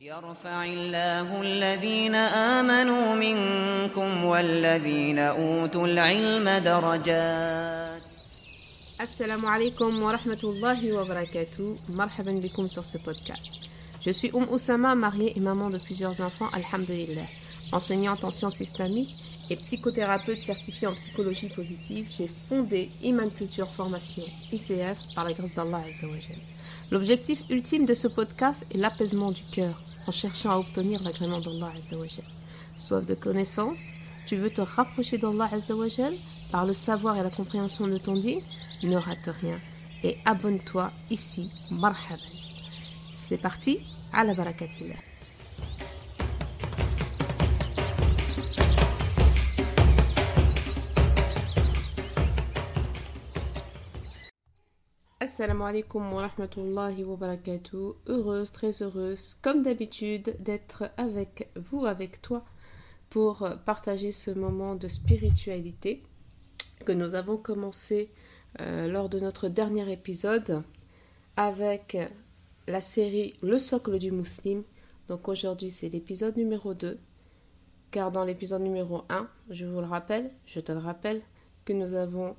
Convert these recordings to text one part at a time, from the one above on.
يرفع الله الذين آمنوا منكم والذين أوتوا العلم درجات Assalamu alaikum wa rahmatullahi wa barakatuh. Marhaban bikum sur ce podcast. Je suis Oum Oussama, mariée et maman de plusieurs enfants, alhamdulillah. Enseignante en sciences islamiques et psychothérapeute certifiée en psychologie positive, j'ai fondé Iman Culture Formation, ICF, par la grâce d'Allah Azzawajal. L'objectif ultime de ce podcast est l'apaisement du cœur en cherchant à obtenir l'agrément d'Allah Azzawajal. Soif de connaissance, tu veux te rapprocher d'Allah Azzawajal par le savoir et la compréhension de ton dit, ne rate rien et abonne-toi ici, marhaban. C'est parti, à la barakatillah. Assalamu alaikum wa rahmatullahi wa barakatuh. Heureuse, très heureuse, comme d'habitude, d'être avec vous, avec toi, pour partager ce moment de spiritualité que nous avons commencé euh, lors de notre dernier épisode avec la série Le socle du musulman. Donc aujourd'hui, c'est l'épisode numéro 2. Car dans l'épisode numéro 1, je vous le rappelle, je te le rappelle, que nous avons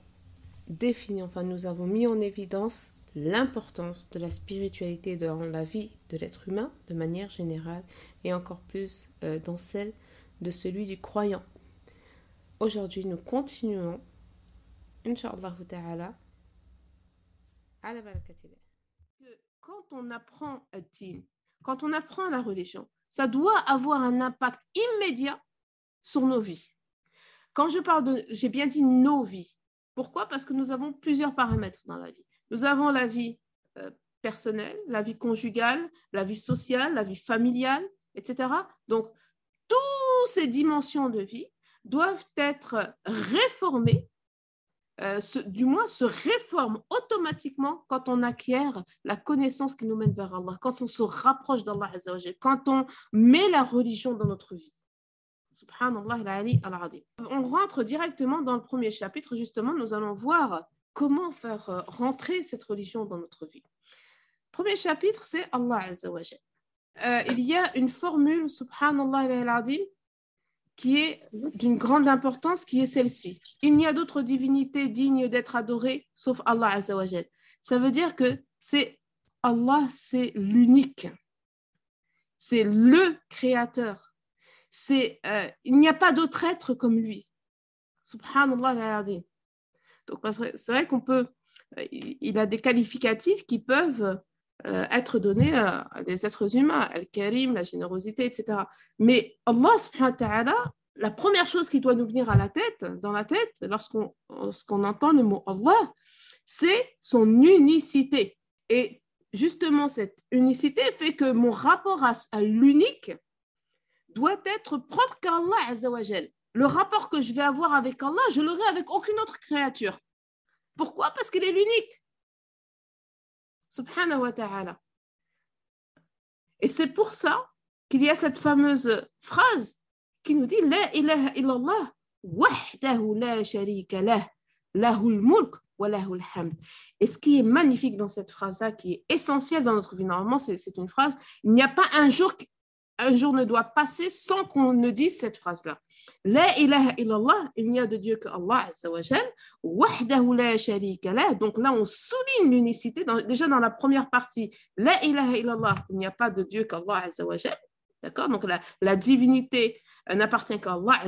défini, enfin nous avons mis en évidence l'importance de la spiritualité dans la vie de l'être humain de manière générale et encore plus euh, dans celle de celui du croyant. Aujourd'hui, nous continuons, Inch'Allah ta'ala, à la. Quand on apprend à quand on apprend la religion, ça doit avoir un impact immédiat sur nos vies. Quand je parle de, j'ai bien dit nos vies, pourquoi? Parce que nous avons plusieurs paramètres dans la vie. Nous avons la vie euh, personnelle, la vie conjugale, la vie sociale, la vie familiale, etc. Donc, toutes ces dimensions de vie doivent être réformées, euh, du moins se réforment automatiquement quand on acquiert la connaissance qui nous mène vers Allah, quand on se rapproche d'Allah, quand on met la religion dans notre vie. Subhanallah al On rentre directement dans le premier chapitre, justement, nous allons voir comment faire euh, rentrer cette religion dans notre vie. Premier chapitre, c'est Allah Azzawajal. Euh, il y a une formule, subhanallah al qui est d'une grande importance, qui est celle-ci. Il n'y a d'autre divinité digne d'être adorée sauf Allah Azzawajal. Ça veut dire que c'est Allah, c'est l'unique. C'est le créateur c'est euh, il n'y a pas d'autre être comme lui. Subhanallah Donc c'est vrai qu'on peut, euh, il a des qualificatifs qui peuvent euh, être donnés à, des êtres humains, al-karim, la générosité, etc. Mais Allah subhanahu wa la première chose qui doit nous venir à la tête, dans la tête, lorsqu'on lorsqu'on entend le mot Allah, c'est son unicité. Et justement, cette unicité fait que mon rapport à, à l'unique doit être propre qu'à Allah Azzawajal. Le rapport que je vais avoir avec Allah, je l'aurai avec aucune autre créature. Pourquoi? Parce qu'il est l'unique. Subhanahu wa ta'ala. Et c'est pour ça qu'il y a cette fameuse phrase qui nous dit La ilaha illallah wahdahu la sharika lah lahul mulk wa lahul hamd. Et ce qui est magnifique dans cette phrase-là, qui est essentielle dans notre vie, normalement, c'est une phrase il n'y a pas un jour un jour ne doit passer sans qu'on ne dise cette phrase-là. La ilaha illallah, il n'y a de Dieu que Allah wahdahu la sharika lah. Donc là, on souligne l'unicité. déjà dans la première partie, la ilaha illallah, il n'y a pas de Dieu qu'Allah D'accord? Donc la, la divinité n'appartient qu'à Allah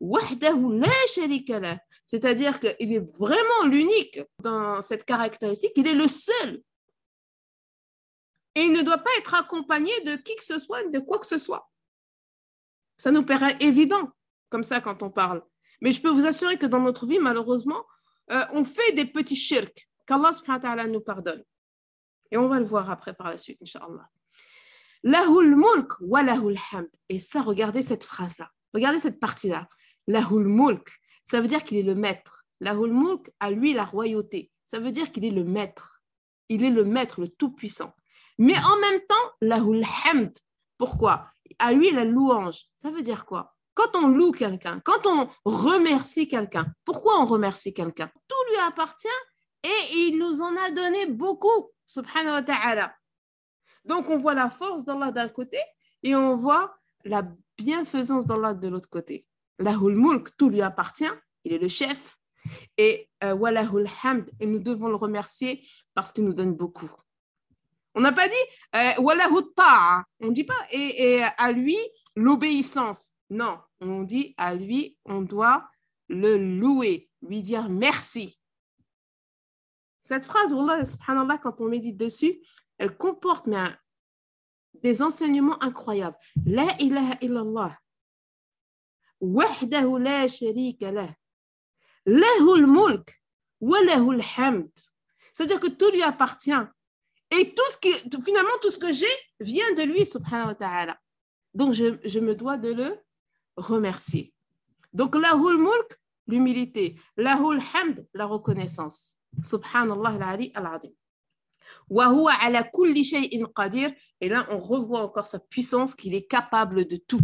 Wahdahu la sharika lah. C'est-à-dire qu'il est vraiment l'unique dans cette caractéristique. Il est le seul et il ne doit pas être accompagné de qui que ce soit, de quoi que ce soit. Ça nous paraît évident, comme ça, quand on parle. Mais je peux vous assurer que dans notre vie, malheureusement, euh, on fait des petits shirks. Qu'Allah subhanahu nous pardonne. Et on va le voir après par la suite, Inch'Allah. Lahul mulk wa lahul hamd. Et ça, regardez cette phrase-là. Regardez cette partie-là. Lahul mulk. Ça veut dire qu'il est le maître. Lahul mulk, à lui la royauté. Ça veut dire qu'il est le maître. Il est le maître, le tout-puissant. Mais en même temps, lahul hamd. Pourquoi? À lui la louange. Ça veut dire quoi? Quand on loue quelqu'un, quand on remercie quelqu'un, pourquoi on remercie quelqu'un? Tout lui appartient et il nous en a donné beaucoup, subhanahu wa ta'ala. Donc, on voit la force d'Allah d'un côté et on voit la bienfaisance d'Allah de l'autre côté. Lahul mulk, tout lui appartient, il est le chef. Et euh, walahul hamd, et nous devons le remercier parce qu'il nous donne beaucoup. On n'a pas dit euh, on ne dit pas et, à lui l'obéissance. Non, on dit à lui, on doit le louer, lui dire merci. Cette phrase, subhanallah, quand on médite dessus, elle comporte des enseignements incroyables. La ilaha illallah. Wahdahu la sharika lah. Lahul mulk wa. C'est-à-dire que tout lui appartient. Et tout ce qui, finalement, tout ce que j'ai vient de lui, subhanahu wa ta'ala. Donc, je, je, me dois de le remercier. Donc, lahul mulk, l'humilité. Lahul hamd, la reconnaissance. Subhanallah al-ali al-adim. Et là, on revoit encore sa puissance, qu'il est capable de tout.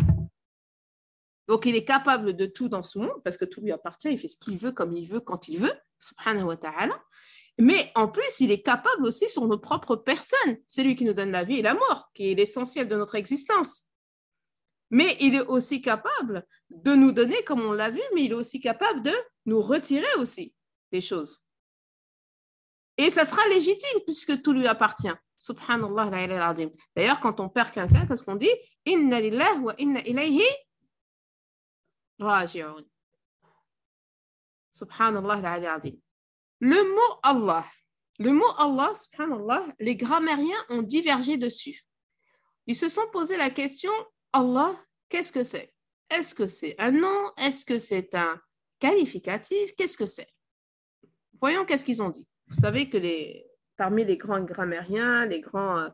Donc, il est capable de tout dans ce monde, parce que tout lui appartient, il fait ce qu'il veut, comme il veut, quand il veut, subhanahu wa ta'ala. Mais en plus, il est capable aussi sur nos propres personnes. C'est lui qui nous donne la vie et la mort, qui est l'essentiel de notre existence. Mais il est aussi capable de nous donner, comme on l'a vu, mais il est aussi capable de nous retirer aussi des choses. Et ça sera légitime puisque tout lui appartient. Subhanallah, D'ailleurs, quand on perd quelqu'un, qu'est-ce qu'on dit? Inna lillah wa inna ilayhi Le mot Allah, le mot Allah, subhanallah, les grammairiens ont divergé dessus. Ils se sont posé la question Allah, qu'est-ce que c'est? Est-ce que c'est un nom? Est-ce que c'est un qualificatif? Qu'est-ce que c'est? Voyons qu'est-ce qu'ils ont dit. Vous savez que les, parmi les grands grammairiens, les grands, euh,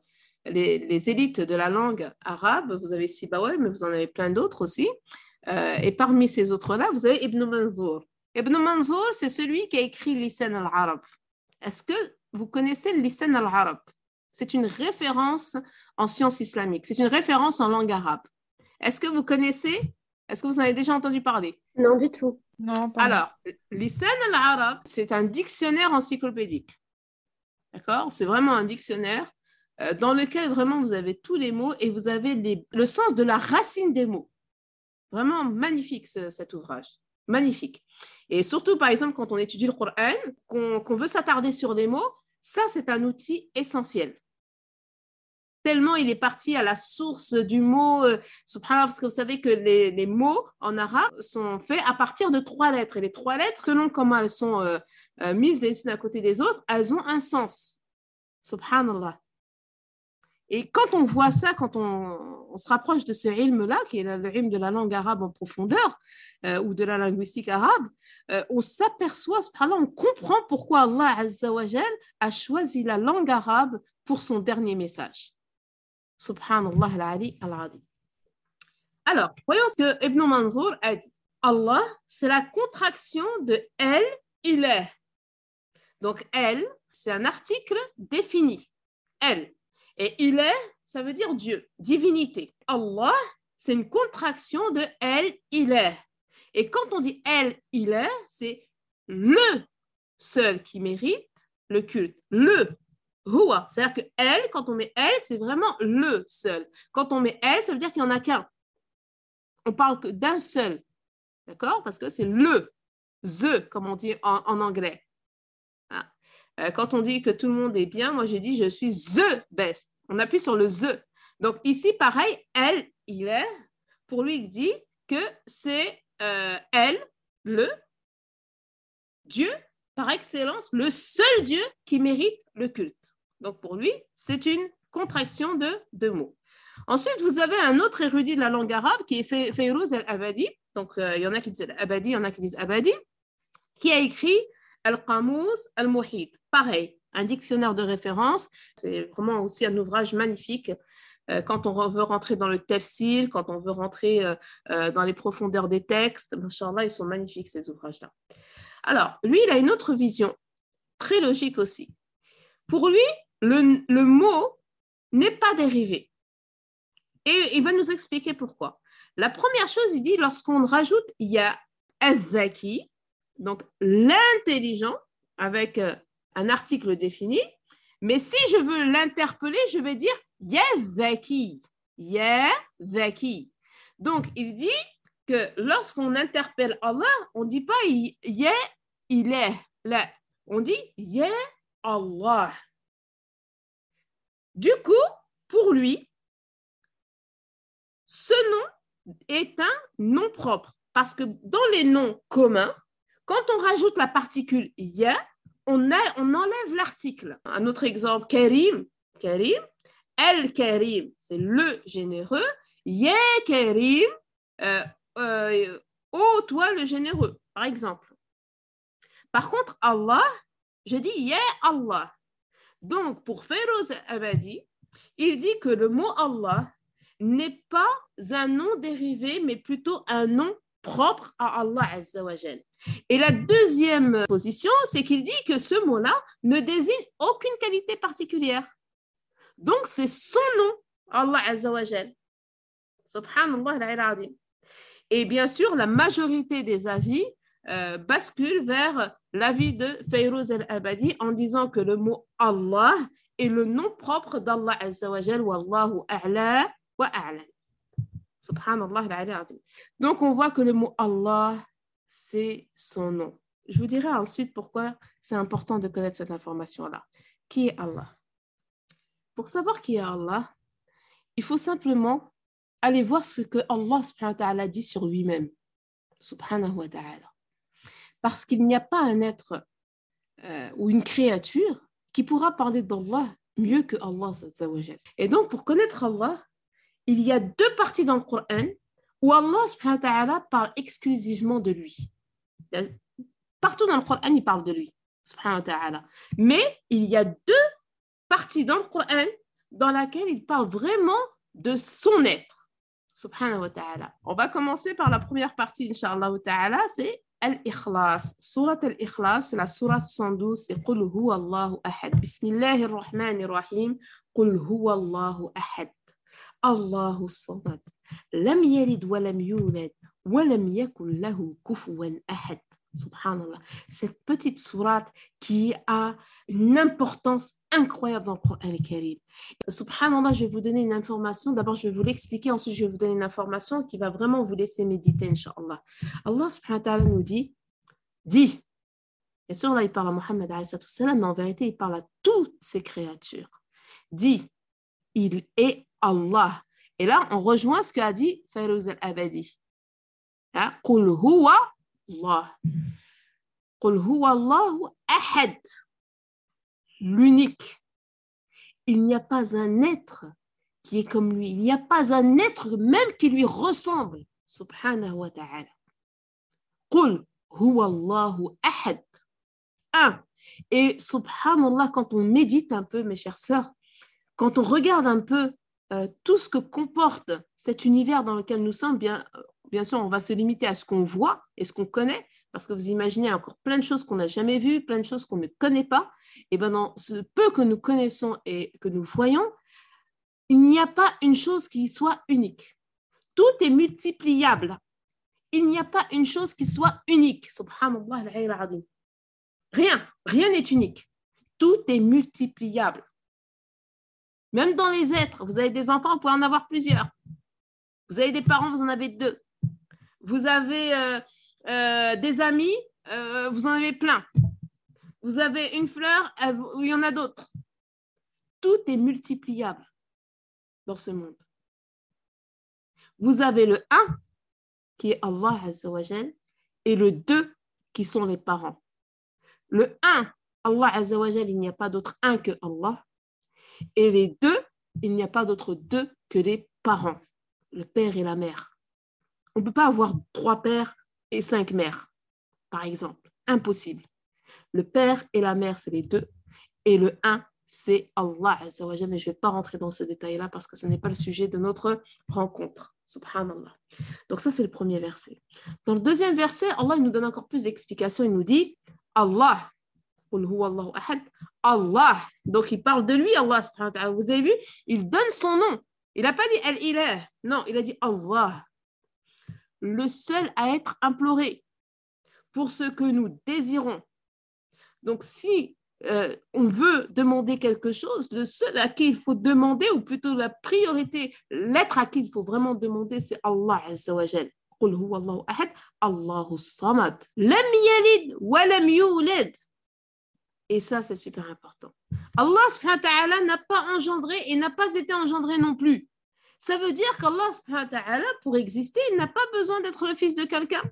les, élites de la langue arabe, vous avez Sibawayh, mais vous en avez plein d'autres aussi. Euh, et parmi ces autres-là, vous avez Ibn Manzour. Ibn Manzour, c'est celui qui a écrit l'Isan al-Arab. Est-ce que vous connaissez l'Isan al-Arab? C'est une référence en sciences islamiques, c'est une référence en langue arabe. Est-ce que vous connaissez? Est-ce que vous en avez déjà entendu parler? Non, du tout. Non, Alors, l'Isan al-Arab, c'est un dictionnaire encyclopédique. D'accord? C'est vraiment un dictionnaire euh, dans lequel vraiment vous avez tous les mots et vous avez le sens de la racine des mots. Vraiment magnifique cet ouvrage. Magnifique. Et surtout, par exemple, quand on étudie le Coran, qu'on veut s'attarder sur des mots, ça, c'est un outil essentiel tellement il est parti à la source du mot, euh, parce que vous savez que les, mots en arabe sont faits à partir de trois lettres. Et les trois lettres, selon comment elles sont euh, euh, mises les unes à côté des autres, elles ont un sens. Subhanallah. Et quand on voit ça, quand on, se rapproche de ce ilm-là, qui est le ilm de la langue arabe en profondeur, ou de la linguistique arabe, on s'aperçoit, on comprend pourquoi Allah a choisi la langue arabe pour son dernier message. Subhanallah al-Adi. Alors, voyons ce que Ibn Manzour a dit. Allah, c'est la contraction de El, il est. Donc, El, c'est un article défini. El. Et il est, ça veut dire Dieu, divinité. Allah, c'est une contraction de El, il est. Et quand on dit El, il est, c'est le seul qui mérite le culte. Le Huwa. C'est-à-dire que elle, quand on met elle, c'est vraiment le seul. Quand on met elle, ça veut dire qu'il n'y en a qu'un. On parle que d'un seul. D'accord? Parce que c'est le, the, comme on dit en, anglais. Hein? Euh, quand on dit que tout le monde est bien, moi j'ai dit je suis the best. On appuie sur le the. Donc ici, pareil, elle, il est. Pour lui, il dit que c'est euh, elle, le Dieu, par excellence, le seul Dieu qui mérite le culte. Donc pour lui, c'est une contraction de deux mots. Ensuite, vous avez un autre érudit de la langue arabe qui est Fayrouz al-Abadi. Donc euh, il y en a qui disent al-Abadi, il y en a qui disent Abadi, qui a écrit Al-Qamouz al-Muhit. Pareil, un dictionnaire de référence. C'est vraiment aussi un ouvrage magnifique euh, quand on veut rentrer dans le tafsir, quand on veut rentrer euh, dans les profondeurs des textes. Machallah, ils sont magnifiques ces ouvrages-là. Alors, lui, il a une autre vision, très logique aussi. Pour lui, le, mot n'est pas dérivé. Et il va nous expliquer pourquoi. La première chose, il dit, lorsqu'on rajoute, il y a donc l'intelligent, avec euh, un article défini. Mais si je veux l'interpeller, je vais dire Ya Zaki. Ya Zaki. Donc, il dit que lorsqu'on interpelle Allah, on ne dit pas Ya il est. Là, on dit Ya Allah. Du coup, pour lui, ce nom est un nom propre parce que dans les noms communs, quand on rajoute la particule ya, on, enlève l'article. Un autre exemple, Karim, Karim, El Karim, c'est le généreux, Ya Karim, euh, euh, toi le généreux, par exemple. Par contre, Allah, je dis Ya Allah. Donc, pour Féroz Abadi, il dit que le mot Allah n'est pas un nom dérivé, mais plutôt un nom propre à Allah Azzawajal. Et la deuxième position, c'est qu'il dit que ce mot-là ne désigne aucune qualité particulière. Donc, c'est son nom, Allah Azzawajal. Subhanallah Et bien sûr, la majorité des avis euh, basculent vers l'avis de Fayrouz al-Abadi en disant que le mot Allah est le nom propre d'Allah Azzawajal, Wallahu a'la wa a'lam. Donc, on voit que le mot Allah, c'est son nom. Je vous dirai ensuite pourquoi c'est important de connaître cette information-là. Qui est Allah? Pour savoir qui est Allah, il faut simplement aller voir ce que Allah subhanahu wa dit sur lui-même. Subhanahu wa ta'ala. Parce qu'il n'y a pas un être euh, ou une créature qui pourra parler d'Allah mieux que Allah. Et donc, pour connaître Allah, il y a deux parties dans le Coran où Allah parle exclusivement de lui. Partout dans le Coran, il parle de lui. Mais il y a deux parties dans le Coran dans lesquelles il parle vraiment de son être. On va commencer par la première partie, Inch'Allah ta'ala, c'est Al-Ikhlas. Surat Al-Ikhlas, c'est la surat 112, c'est Qul Allahu ahad. Bismillahir Rahmanir Rahim. Qul Allahu. Lam yalid wa lam yulad wa lam yakun lahu kufuwan ahad. Subhanallah. Cette petite sourate qui a une importance incroyable dans le Coran al-Karim. Subhanallah, je vais vous donner une information. D'abord, je vais vous l'expliquer. Ensuite, je vais vous donner une information qui va vraiment vous laisser méditer, Inch'Allah. Allah subhanahu wa ta'ala nous dit, dit, bien sûr, là, il parle à Mohammed, mais en vérité, il parle à toutes ses créatures. Dit, il est Allah. Et là, on rejoint ce qu'a dit al-Abadi. Hein? Qul Allah. Qul huwa. L'unique. Il n'y a pas un être qui est comme lui. Il n'y a pas un être même qui lui ressemble. Subhanahu wa ta'ala. Qul huwa Allahu ahad. Un. Et subhanallah, quand on médite un peu, mes chères sœurs, quand on regarde un peu euh, tout ce que comporte cet univers dans lequel nous sommes, bien, euh, bien sûr, on va se limiter à ce qu'on voit et ce qu'on connaît, parce que vous imaginez encore plein de choses qu'on n'a jamais vues, plein de choses qu'on ne connaît pas. Et bien dans ce peu que nous connaissons et que nous voyons, il n'y a pas une chose qui soit unique. Tout est multipliable. Il n'y a pas une chose qui soit unique. Subhanallah, rien, rien n'est unique. Tout est multipliable. Même dans les êtres, vous avez des enfants, vous pouvez en avoir plusieurs. Vous avez des parents, vous en avez deux. Vous avez euh, euh, des amis, euh, vous en avez plein. Vous avez une fleur, il y en a d'autres. Tout est multipliable dans ce monde. Vous avez le 1 qui est Allah Azzawajal et le 2 qui sont les parents. Le 1, Allah Azzawajal, il n'y a pas d'autre 1 que Allah. Et les deux, il n'y a pas d'autre deux que les parents, le père et la mère. On ne peut pas avoir trois pères et cinq mères, par exemple. Impossible. Le père et la mère, c'est les deux. Et le un, c'est Allah. Mais je ne vais pas rentrer dans ce détail-là parce que ce n'est pas le sujet de notre rencontre. Subhanallah. Donc ça, c'est le premier verset. Dans le deuxième verset, Allah nous donne encore plus d'explications. Il nous dit, Allah, Allah. Donc il parle de lui, Allah. Vous avez vu Il donne son nom. Il n'a pas dit El Ilah. Non, il a dit Allah. Le seul à être imploré pour ce que nous désirons. Donc si euh, on veut demander quelque chose, le seul à qui il faut demander, ou plutôt la priorité, l'être à qui il faut vraiment demander, c'est Allah Azza wa Jal. قل هو الله أحد الله الصمد لم يلد ولم يولد et ça, c'est super important. Allah subhanahu wa ta'ala n'a pas engendré et n'a pas été engendré non plus. Ça veut dire qu'Allah subhanahu wa ta'ala, pour exister, il n'a pas besoin d'être le fils de quelqu'un.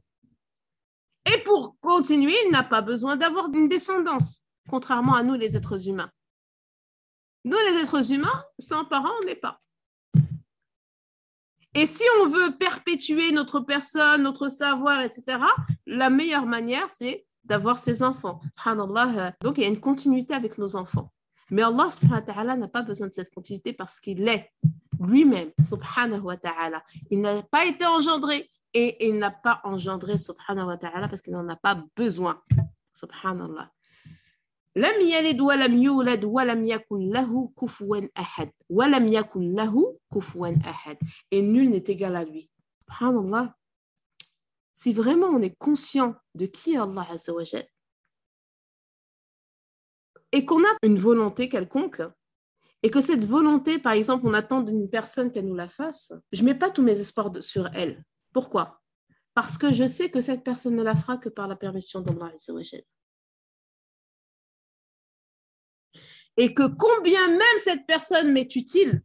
Et pour continuer, il n'a pas besoin d'avoir une descendance, contrairement à nous, les êtres humains. Nous, les êtres humains, sans parents, on n'est pas. Et si on veut perpétuer notre personne, notre savoir, etc., la meilleure manière, c'est d'avoir ses enfants. Donc, il y a une continuité avec nos enfants. Mais Allah n'a pas besoin de cette continuité parce qu'il est lui-même, subhanahu wa ta'ala. Il n'a pas été engendré et il n'a pas engendré, subhanahu wa ta'ala, parce qu'il n'en a pas besoin. Subhanallah. لم يلد ولم يولد ولم يكن له كفوا أحد ولم يكن له كفوا أحد et nul n'est égal à lui subhanallah si vraiment on est conscient de qui est Allah Azzawajal et qu'on a une volonté quelconque et que cette volonté, par exemple, on attend d'une personne qu'elle nous la fasse, je mets pas tous mes espoirs sur elle. Pourquoi? Parce que je sais que cette personne ne la fera que par la permission d'Allah Azzawajal. Et que combien même cette personne m'est utile,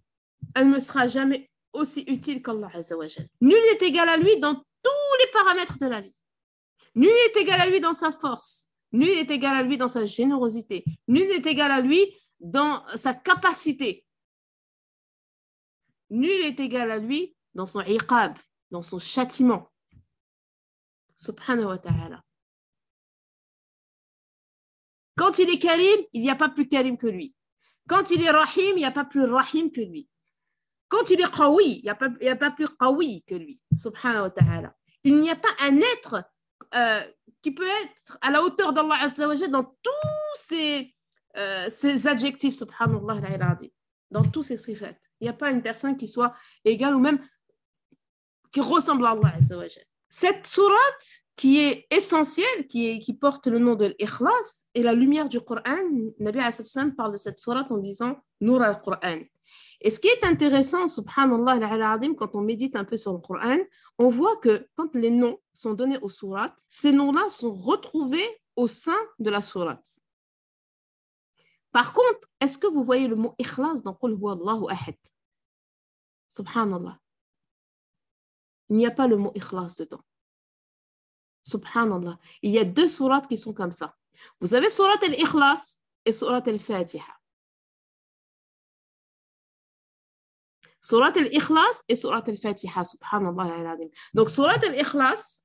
elle ne me sera jamais aussi utile qu'Allah Azzawajal. Nul n'est égal à lui dans tous les paramètres de la vie. Nul n'est égal à lui dans sa force. Nul n'est égal à lui dans sa générosité. Nul n'est égal à lui dans sa capacité. Nul n'est égal à lui dans son iqab, dans son châtiment. Subhanahu wa ta'ala. Quand il est karim, il n'y a pas plus karim que lui. Quand il est rahim, il n'y a pas plus rahim que lui. Quand il est qawi, il n'y a, pas, plus qawi que lui, subhanahu wa ta'ala. Il n'y a pas un être euh, qui peut être à la hauteur d'Allah Azza wa dans tous ces, euh, ces adjectifs, subhanallah, dans tous ces sifat. Il n'y a pas une personne qui soit égale ou même qui ressemble à Allah Azza wa Cette sourate qui est essentielle, qui, porte le nom de l'ikhlas, et la lumière du Coran, Nabi Asaf parle de cette sourate en disant Nour al-Qur'an. Et ce qui est intéressant, subhanallah, quand on médite un peu sur le Coran, on voit que quand les noms sont donnés aux sourates, ces noms-là sont retrouvés au sein de la sourate. Par contre, est-ce que vous voyez le mot ikhlas dans Qul Allahu ahad Subhanallah. Il n'y a pas le mot ikhlas dedans. Subhanallah. Il y a deux sourates qui sont comme ça. Vous avez surat al-ikhlas et surat al-fatiha. Surat al-Ikhlas et Surat al-Fatiha, subhanallah. Donc, Surat al-Ikhlas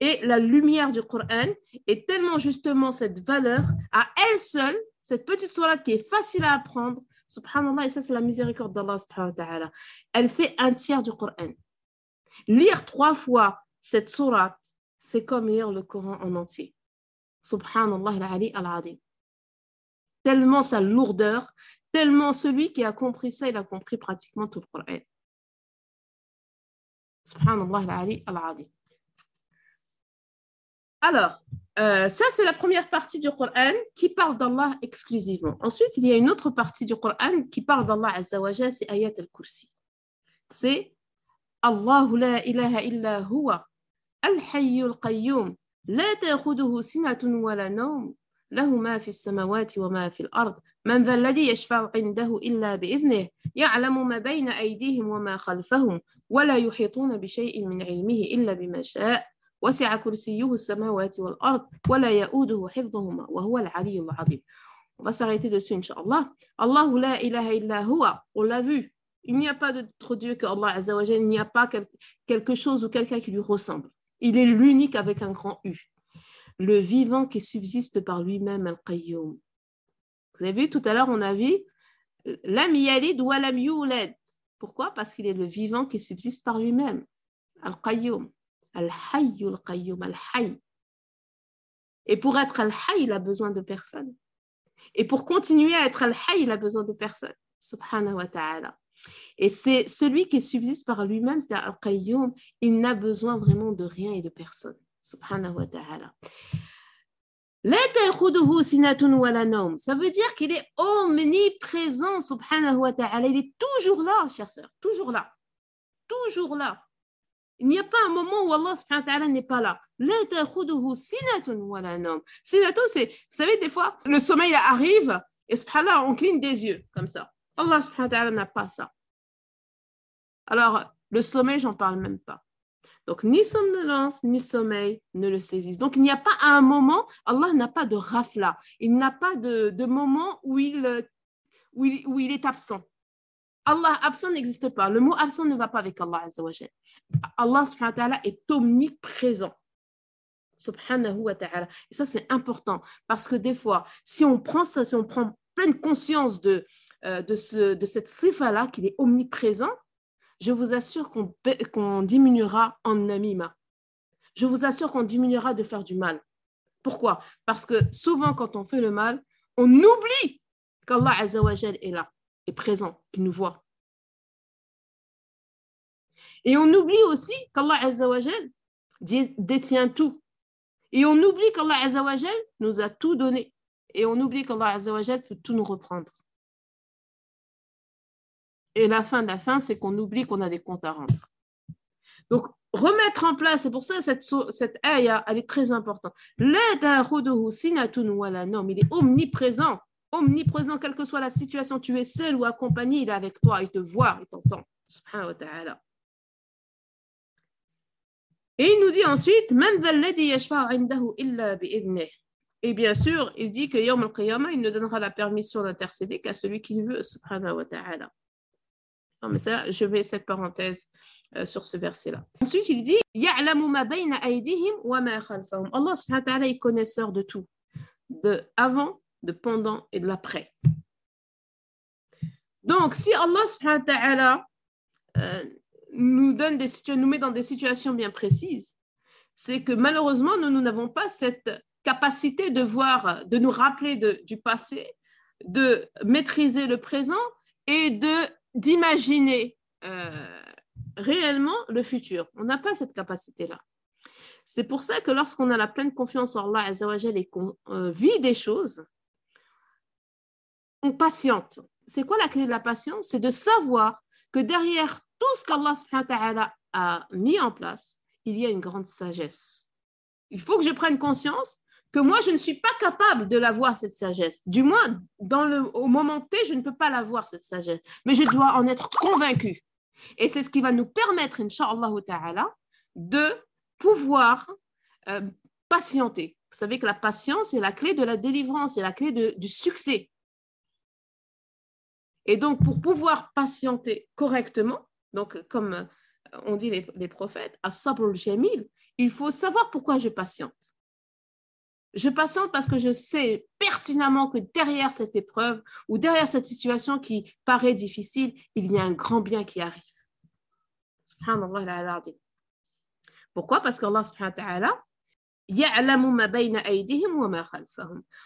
et la lumière du Coran est tellement justement cette valeur à elle seule, cette petite surat qui est facile à apprendre, subhanallah, et ça c'est la miséricorde d'Allah subhanahu wa ta'ala. Elle fait un tiers du Coran. Lire trois fois cette surat, c'est comme lire le Coran en entier. Subhanallah al-Ali al-Adim. Tellement sa lourdeur, Tellement celui qui a compris ça, il a compris pratiquement tout le Coran. Subhanallah al Alors, euh, ça c'est la première partie du Coran qui parle d'Allah exclusivement. Ensuite, il y a une autre partie du Coran qui parle d'Allah Azzawajal, c'est Ayat al-Kursi. C'est Allahu la ilaha illa huwa al-hayyu al-qayyum la ta'khuduhu sinatun wa la nawm له ما في السماوات وما في الأرض. من ذا الذي يشفع عنده إلا بإذنه يعلم ما بين أيديهم وما خلفهم ولا يحيطون بشيء من علمه إلا بما شاء. وسع كرسيه السماوات والأرض ولا يؤوده حفظهما وهو العلي العظيم. بس دوسو إن شاء الله الله لا إله إلا هو on l'a vu. Il n'y a pas d'autre Dieu que Allah عز وجل il n'y a pas quelque chose ou quelqu'un qui lui ressemble. Il est l'unique avec un grand U. Le vivant qui subsiste par lui-même, Al-Qayyum. Vous avez vu, tout à l'heure, on a vu Lam yalid wa lam. Pourquoi? Parce qu'il est le vivant qui subsiste par lui-même. Al-Qayyum. Al-Hayy, Al-Qayyum, Al-Hayy. Et pour être Al-Hayy, il a besoin de personne. Et pour continuer à être Al-Hayy, il a besoin de personne. Subhanahu wa ta'ala. Et c'est celui qui subsiste par lui-même, c'est-à-dire Al-Qayyum, il n'a besoin vraiment de rien et de personne. Subhanahu wa ta'ala. Ça veut dire qu'il est omniprésent, subhanahu wa ta'ala. Il est toujours là, chers sœurs, toujours là. Toujours là. Il n'y a pas un moment où Allah subhanahu wa ta'ala n'est pas là. Sinatun, c'est, vous savez, des fois, le sommeil arrive et subhanallah, on cligne des yeux comme ça. Allah subhanahu wa ta'ala n'a pas ça. Alors, le sommeil, j'en parle même pas. Donc, ni somnolence, ni sommeil ne le saisissent. Donc, il n'y a pas un moment, Allah n'a pas de rafla. Il n'a pas de, moment où il, où, il, est absent. Allah absent n'existe pas. Le mot absent ne va pas avec Allah Allah subhanahu wa ta'ala est omniprésent. Subhanahu wa ta'ala. Et ça, c'est important parce que des fois, si on prend ça, si on prend pleine conscience de, euh, de, ce, de cette sifa-là, qu'il est omniprésent, je vous assure qu'on diminuera en namima. Je vous assure qu'on diminuera de faire du mal. Pourquoi? Parce que souvent, quand on fait le mal, on oublie qu'Allah est là, est présent, qu'il nous voit. Et on oublie aussi qu'Allah détient tout. Et on oublie qu'Allah nous a tout donné. Et on oublie qu'Allah peut tout nous reprendre. Et la fin de la fin, c'est qu'on oublie qu'on a des comptes à rendre. Donc, remettre en place, c'est pour ça cette, cette ayah, elle est très importante. Il est omniprésent, omniprésent, quelle que soit la situation, tu es seul ou accompagné, il est avec toi, il te voit, il t'entend. Et il nous dit ensuite, et bien sûr, il dit que Yom al il ne donnera la permission d'intercéder qu'à celui qu'il veut, subhanahu wa. Non, mais ça, je mets cette parenthèse euh, sur ce verset-là. Ensuite, il dit Allah wa est connaisseur de tout, de avant, de pendant et de l'après. Donc, si Allah euh, nous, met dans des situations bien précises, c'est que malheureusement, nous n'avons pas cette capacité de voir, de nous rappeler du passé, de maîtriser le présent et de d'imaginer euh, réellement le futur. On n'a pas cette capacité-là. C'est pour ça que lorsqu'on a la pleine confiance en Allah et qu'on euh, vit des choses, on patiente. C'est quoi la clé de la patience? C'est de savoir que derrière tout ce qu'Allah a mis en place, il y a une grande sagesse. Il faut que je prenne conscience que moi, je ne suis pas capable de l'avoir, cette sagesse. Du moins, au moment T, je ne peux pas l'avoir, cette sagesse. Mais je dois en être convaincu. Et c'est ce qui va nous permettre, Inch'Allah ta'ala, de pouvoir euh, patienter. Vous savez que la patience est la clé de la délivrance, c'est la clé du succès. Et donc, pour pouvoir patienter correctement, donc comme on dit les, prophètes, à sabr jamil, il faut savoir pourquoi je patiente. Je patiente parce que je sais pertinemment que derrière cette épreuve ou derrière cette situation qui paraît difficile, il y a un grand bien qui arrive. Pourquoi? Parce qu'Allah subhanahu wa ta'ala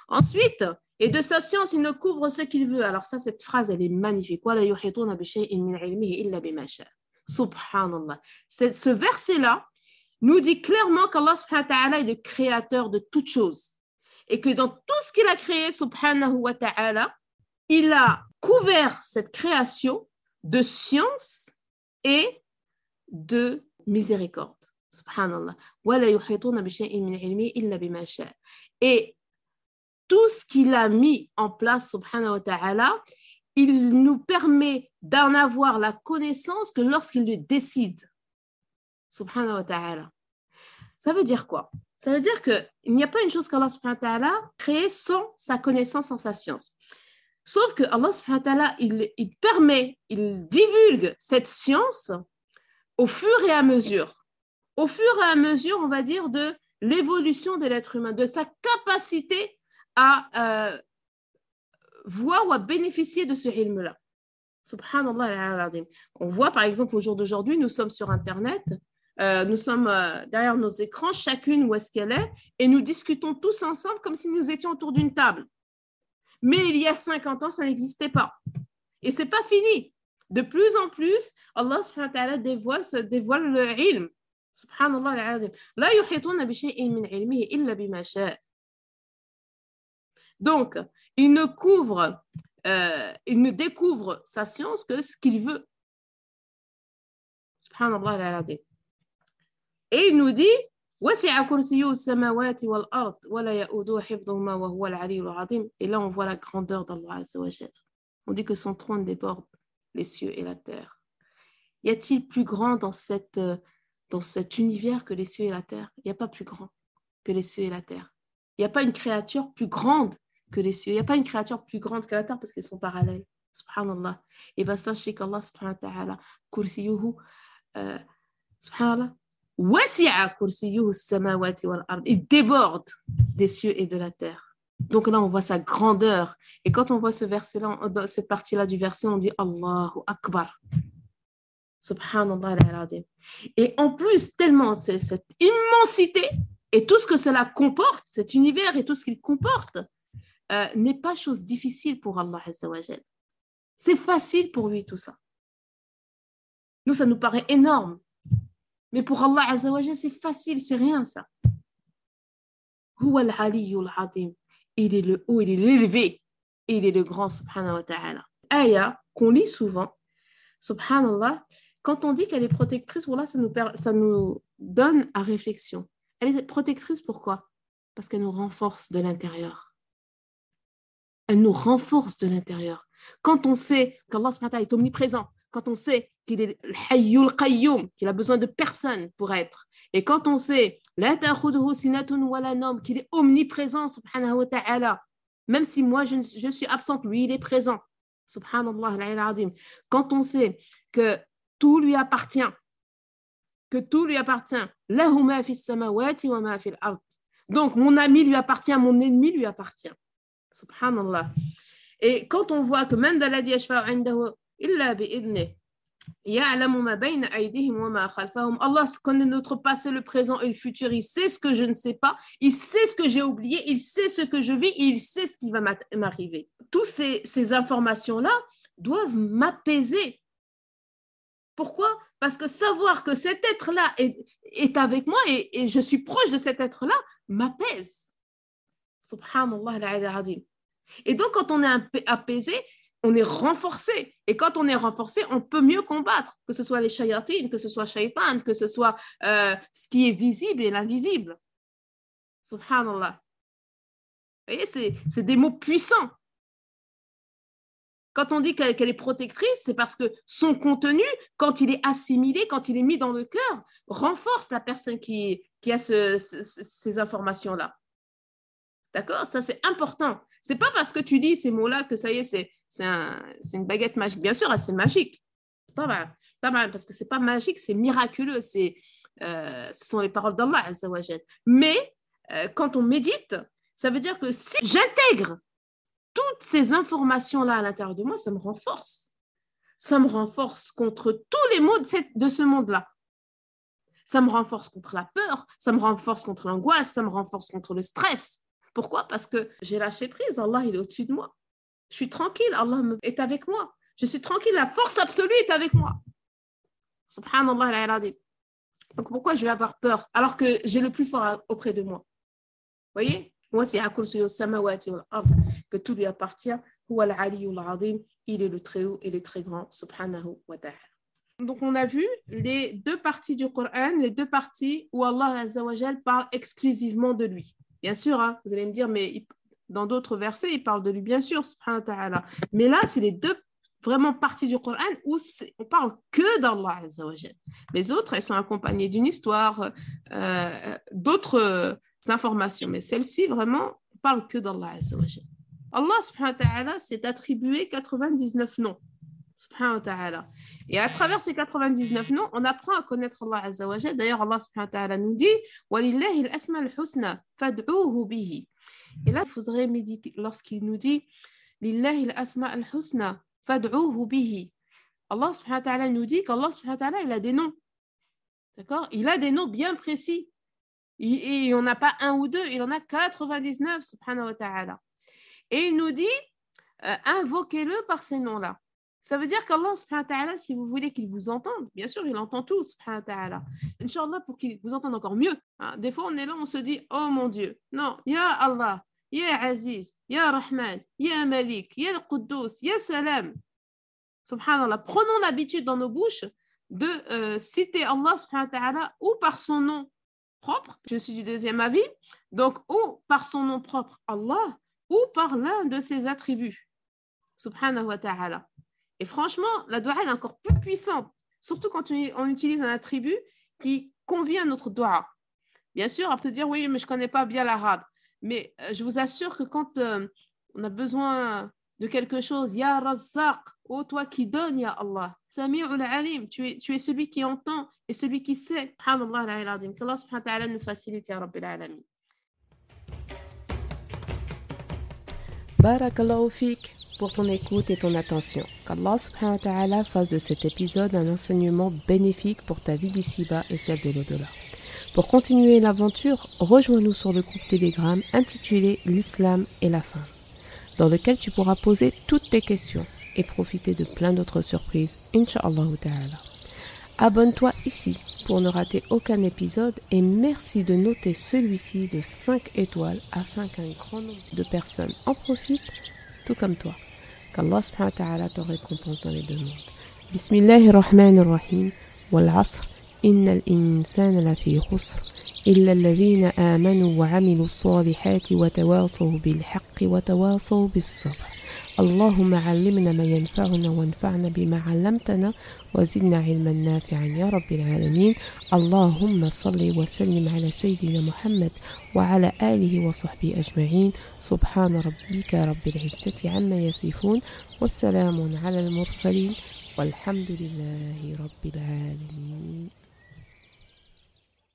Ensuite, et de sa science, il ne couvre ce qu'il veut. Alors ça, cette phrase, elle est magnifique. Subhanallah. Ce verset-là, nous dit clairement qu'Allah subhanahu est le créateur de toutes choses et que dans tout ce qu'il a créé, subhanahu wa ta'ala, il a couvert cette création de science et de miséricorde. Subhanallah. Et tout ce qu'il a mis en place, subhanahu wa ta'ala, il nous permet d'en avoir la connaissance que lorsqu'il le décide. Subhanahu wa ta'ala. Ça veut dire quoi? Ça veut dire qu'il n'y a pas une chose qu'Allah subhanahu wa ta'ala crée sans sa connaissance, sans sa science. Sauf que Allah subhanahu wa ta'ala, il, permet, il divulgue cette science au fur et à mesure. Au fur et à mesure, on va dire, de l'évolution de l'être humain, de sa capacité à euh, voir ou à bénéficier de ce ilm-là. Subhanallah. On voit par exemple au jour d'aujourd'hui, nous sommes sur Internet euh, nous sommes euh, derrière nos écrans, chacune où est-ce qu'elle est, et nous discutons tous ensemble comme si nous étions autour d'une table. Mais il y a 50 ans, ça n'existait pas. Et c'est pas fini. De plus en plus, Allah subhanahu wa ta'ala dévoile, le ilm. Subhanallah. Bima Donc, il ne couvre, euh, il ne découvre sa science que ce qu'il veut. Subhanallah Et il nous dit et là on voit la grandeur d'Allah on dit que son trône déborde les cieux et la terre. Y a-t-il plus grand dans, cet univers que les cieux et la terre? Il n'y a pas plus grand que les cieux et la terre. Il n'y a pas une créature plus grande que les cieux. Il n'y a pas une créature plus grande que la terre parce qu'elles sont parallèles. Subhanallah. Et bien sachez qu'Allah subhanahu wa ta'ala euh, subhanallah il déborde des cieux et de la terre. Donc là, on voit sa grandeur. Et quand on voit ce verset-là, cette partie-là du verset, on dit Allahu Akbar. Subhanallah Et en plus, tellement cette immensité et tout ce que cela comporte, cet univers et tout ce qu'il comporte, euh, n'est pas chose difficile pour Allah C'est facile pour lui tout ça. Nous, ça nous paraît énorme. Mais pour Allah Azzawajal, c'est facile, c'est rien ça. Il est le haut, il est l'élevé, il est le grand, subhanahu wa ta'ala. Aya qu'on lit souvent, subhanallah, quand on dit qu'elle est protectrice, voilà, ça nous, ça nous donne à réflexion. Elle est protectrice pourquoi Parce qu'elle nous renforce de l'intérieur. Elle nous renforce de l'intérieur. Quand on sait qu'Allah est omniprésent, quand on sait qu'il est le qayyum, qu'il a besoin de personne pour être, et quand on sait qu'il est omniprésent, subhanahu wa ta'ala, même si moi je, je, suis absente, lui il est présent, subhanallah, quand on sait que tout lui appartient, que tout lui appartient, donc mon ami lui appartient, mon ennemi lui appartient, subhanallah. Et quand on voit que Allah connaît notre passé, le présent et le futur. Il sait ce que je ne sais pas. Il sait ce que j'ai oublié. Il sait ce que je vis. Il sait ce qui va m'arriver. Toutes ces, ces informations-là doivent m'apaiser. Pourquoi? Parce que savoir que cet être-là est, est, avec moi et, et, je suis proche de cet être-là m'apaise. Subhanallah. Et donc, quand on est apaisé, on est renforcé. Et quand on est renforcé, on peut mieux combattre, que ce soit les shayatines, que ce soit shaitan, que ce soit euh, ce qui est visible et l'invisible. Subhanallah. Vous voyez, c'est des mots puissants. Quand on dit qu'elle est protectrice, c'est parce que son contenu, quand il est assimilé, quand il est mis dans le cœur, renforce la personne qui, a ces informations-là. D'accord? Ça, c'est important. C'est pas parce que tu dis ces mots-là que ça y est, c'est une baguette magique. Bien sûr, c'est magique. Pas mal, pas mal, parce que c'est pas magique, c'est miraculeux. C'est, euh, ce sont les paroles d'Allah. Mais euh, quand on médite, ça veut dire que si j'intègre toutes ces informations-là à l'intérieur de moi, ça me renforce. Ça me renforce contre tous les maux de, de ce monde-là. Ça me renforce contre la peur, ça me renforce contre l'angoisse, ça me renforce contre le stress. Pourquoi? Parce que j'ai lâché prise. Allah, il est au-dessus de moi. Je suis tranquille, Allah est avec moi. Je suis tranquille, la force absolue est avec moi. Subhanallah Donc pourquoi je vais avoir peur alors que j'ai le plus fort auprès de moi? Voyez? Moi, c'est que tout lui appartient. Il est le très haut et le très grand. Subhanahu wa ta'ala. Donc, on a vu les deux parties du Coran, les deux parties où Allah parle exclusivement de lui. Bien sûr, hein, vous allez me dire, mais dans d'autres versets, il parle de lui, bien sûr, Mais là, c'est les deux vraiment parties du Coran où on parle que d'Allah Les autres, elles sont accompagnées d'une histoire, euh, d'autres informations. Mais celle-ci, vraiment, on parle que d'Allah Allah subhanahu wa ta'ala s'est attribué 99 noms. Subhanahu wa ta'ala. Et à travers ces 99 noms, on apprend à connaître Allah Azza D'ailleurs, Allah subhanahu wa ta'ala nous dit « Walillahi al-asma al-husna fad'uhu bihi » Et là, il faudrait méditer lorsqu'il nous dit Lillahi al-asma al-husna fad'uhu bihi. Allah subhanahu wa ta'ala nous dit qu'Allah subhanahu wa ta'ala, il a des noms. D'accord? Il a des noms bien précis. Et il en a pas un ou deux, il en a 99, subhanahu wa ta'ala. Et il nous dit euh, invoquez-le par ces noms-là. Ça veut dire qu'Allah, si vous voulez qu'il vous entende, bien sûr, il entend tout, subhanahu. Inch'Allah, pour qu'il vous entende encore mieux. Hein. Des fois, on est là, on se dit, oh mon Dieu. Non, Ya Allah, Ya Aziz, Ya Rahman, Ya Malik, Ya Quddus, Ya Salam. Subhanallah. Prenons l'habitude dans nos bouches de euh, citer Allah subhanahu ou par son nom propre, je suis du deuxième avis, donc ou par son nom propre Allah ou par l'un de ses attributs. Subhanahu wa ta'ala. Et franchement, la dua est encore plus puissante, surtout quand on utilise un attribut qui convient à notre dua. Bien sûr, on peut dire oui, mais je ne connais pas bien l'arabe. Mais euh, je vous assure que quand euh, on a besoin de quelque chose, Ya Razzaq, ô toi qui donnes, Ya Allah. Sami'ul Alim, tu es, tu es celui qui entend et celui qui sait. Subhanallah nous facilite, Ya Rabbil Alamin. Pour ton écoute et ton attention. Qu'Allah subhanahu wa ta'ala fasse de cet épisode un enseignement bénéfique pour ta vie d'ici-bas et celle de l'au-delà. Pour continuer l'aventure, rejoins-nous sur le groupe Telegram intitulé L'Islam et la femme, dans lequel tu pourras poser toutes tes questions et profiter de plein d'autres surprises, Inch'Allah ta'ala. Abonne-toi ici pour ne rater aucun épisode et merci de noter celui-ci de 5 étoiles afin qu'un grand nombre de personnes en profitent, tout comme toi. Qu'Allah subhanahu wa ta'ala te récompense dans les deux mondes. Bismillahirrahmanirrahim. Wal asr. إن الإنسان لفي خسر إلا الذين آمنوا وعملوا الصالحات وتواصوا بالحق وتواصوا بالصبر اللهم علمنا ما ينفعنا وانفعنا بما علمتنا وزدنا علما نافعا يا رب العالمين اللهم صل وسلم على سيدنا محمد وعلى آله وصحبه أجمعين سبحان ربك رب العزة عما يصفون والسلام على المرسلين والحمد لله رب العالمين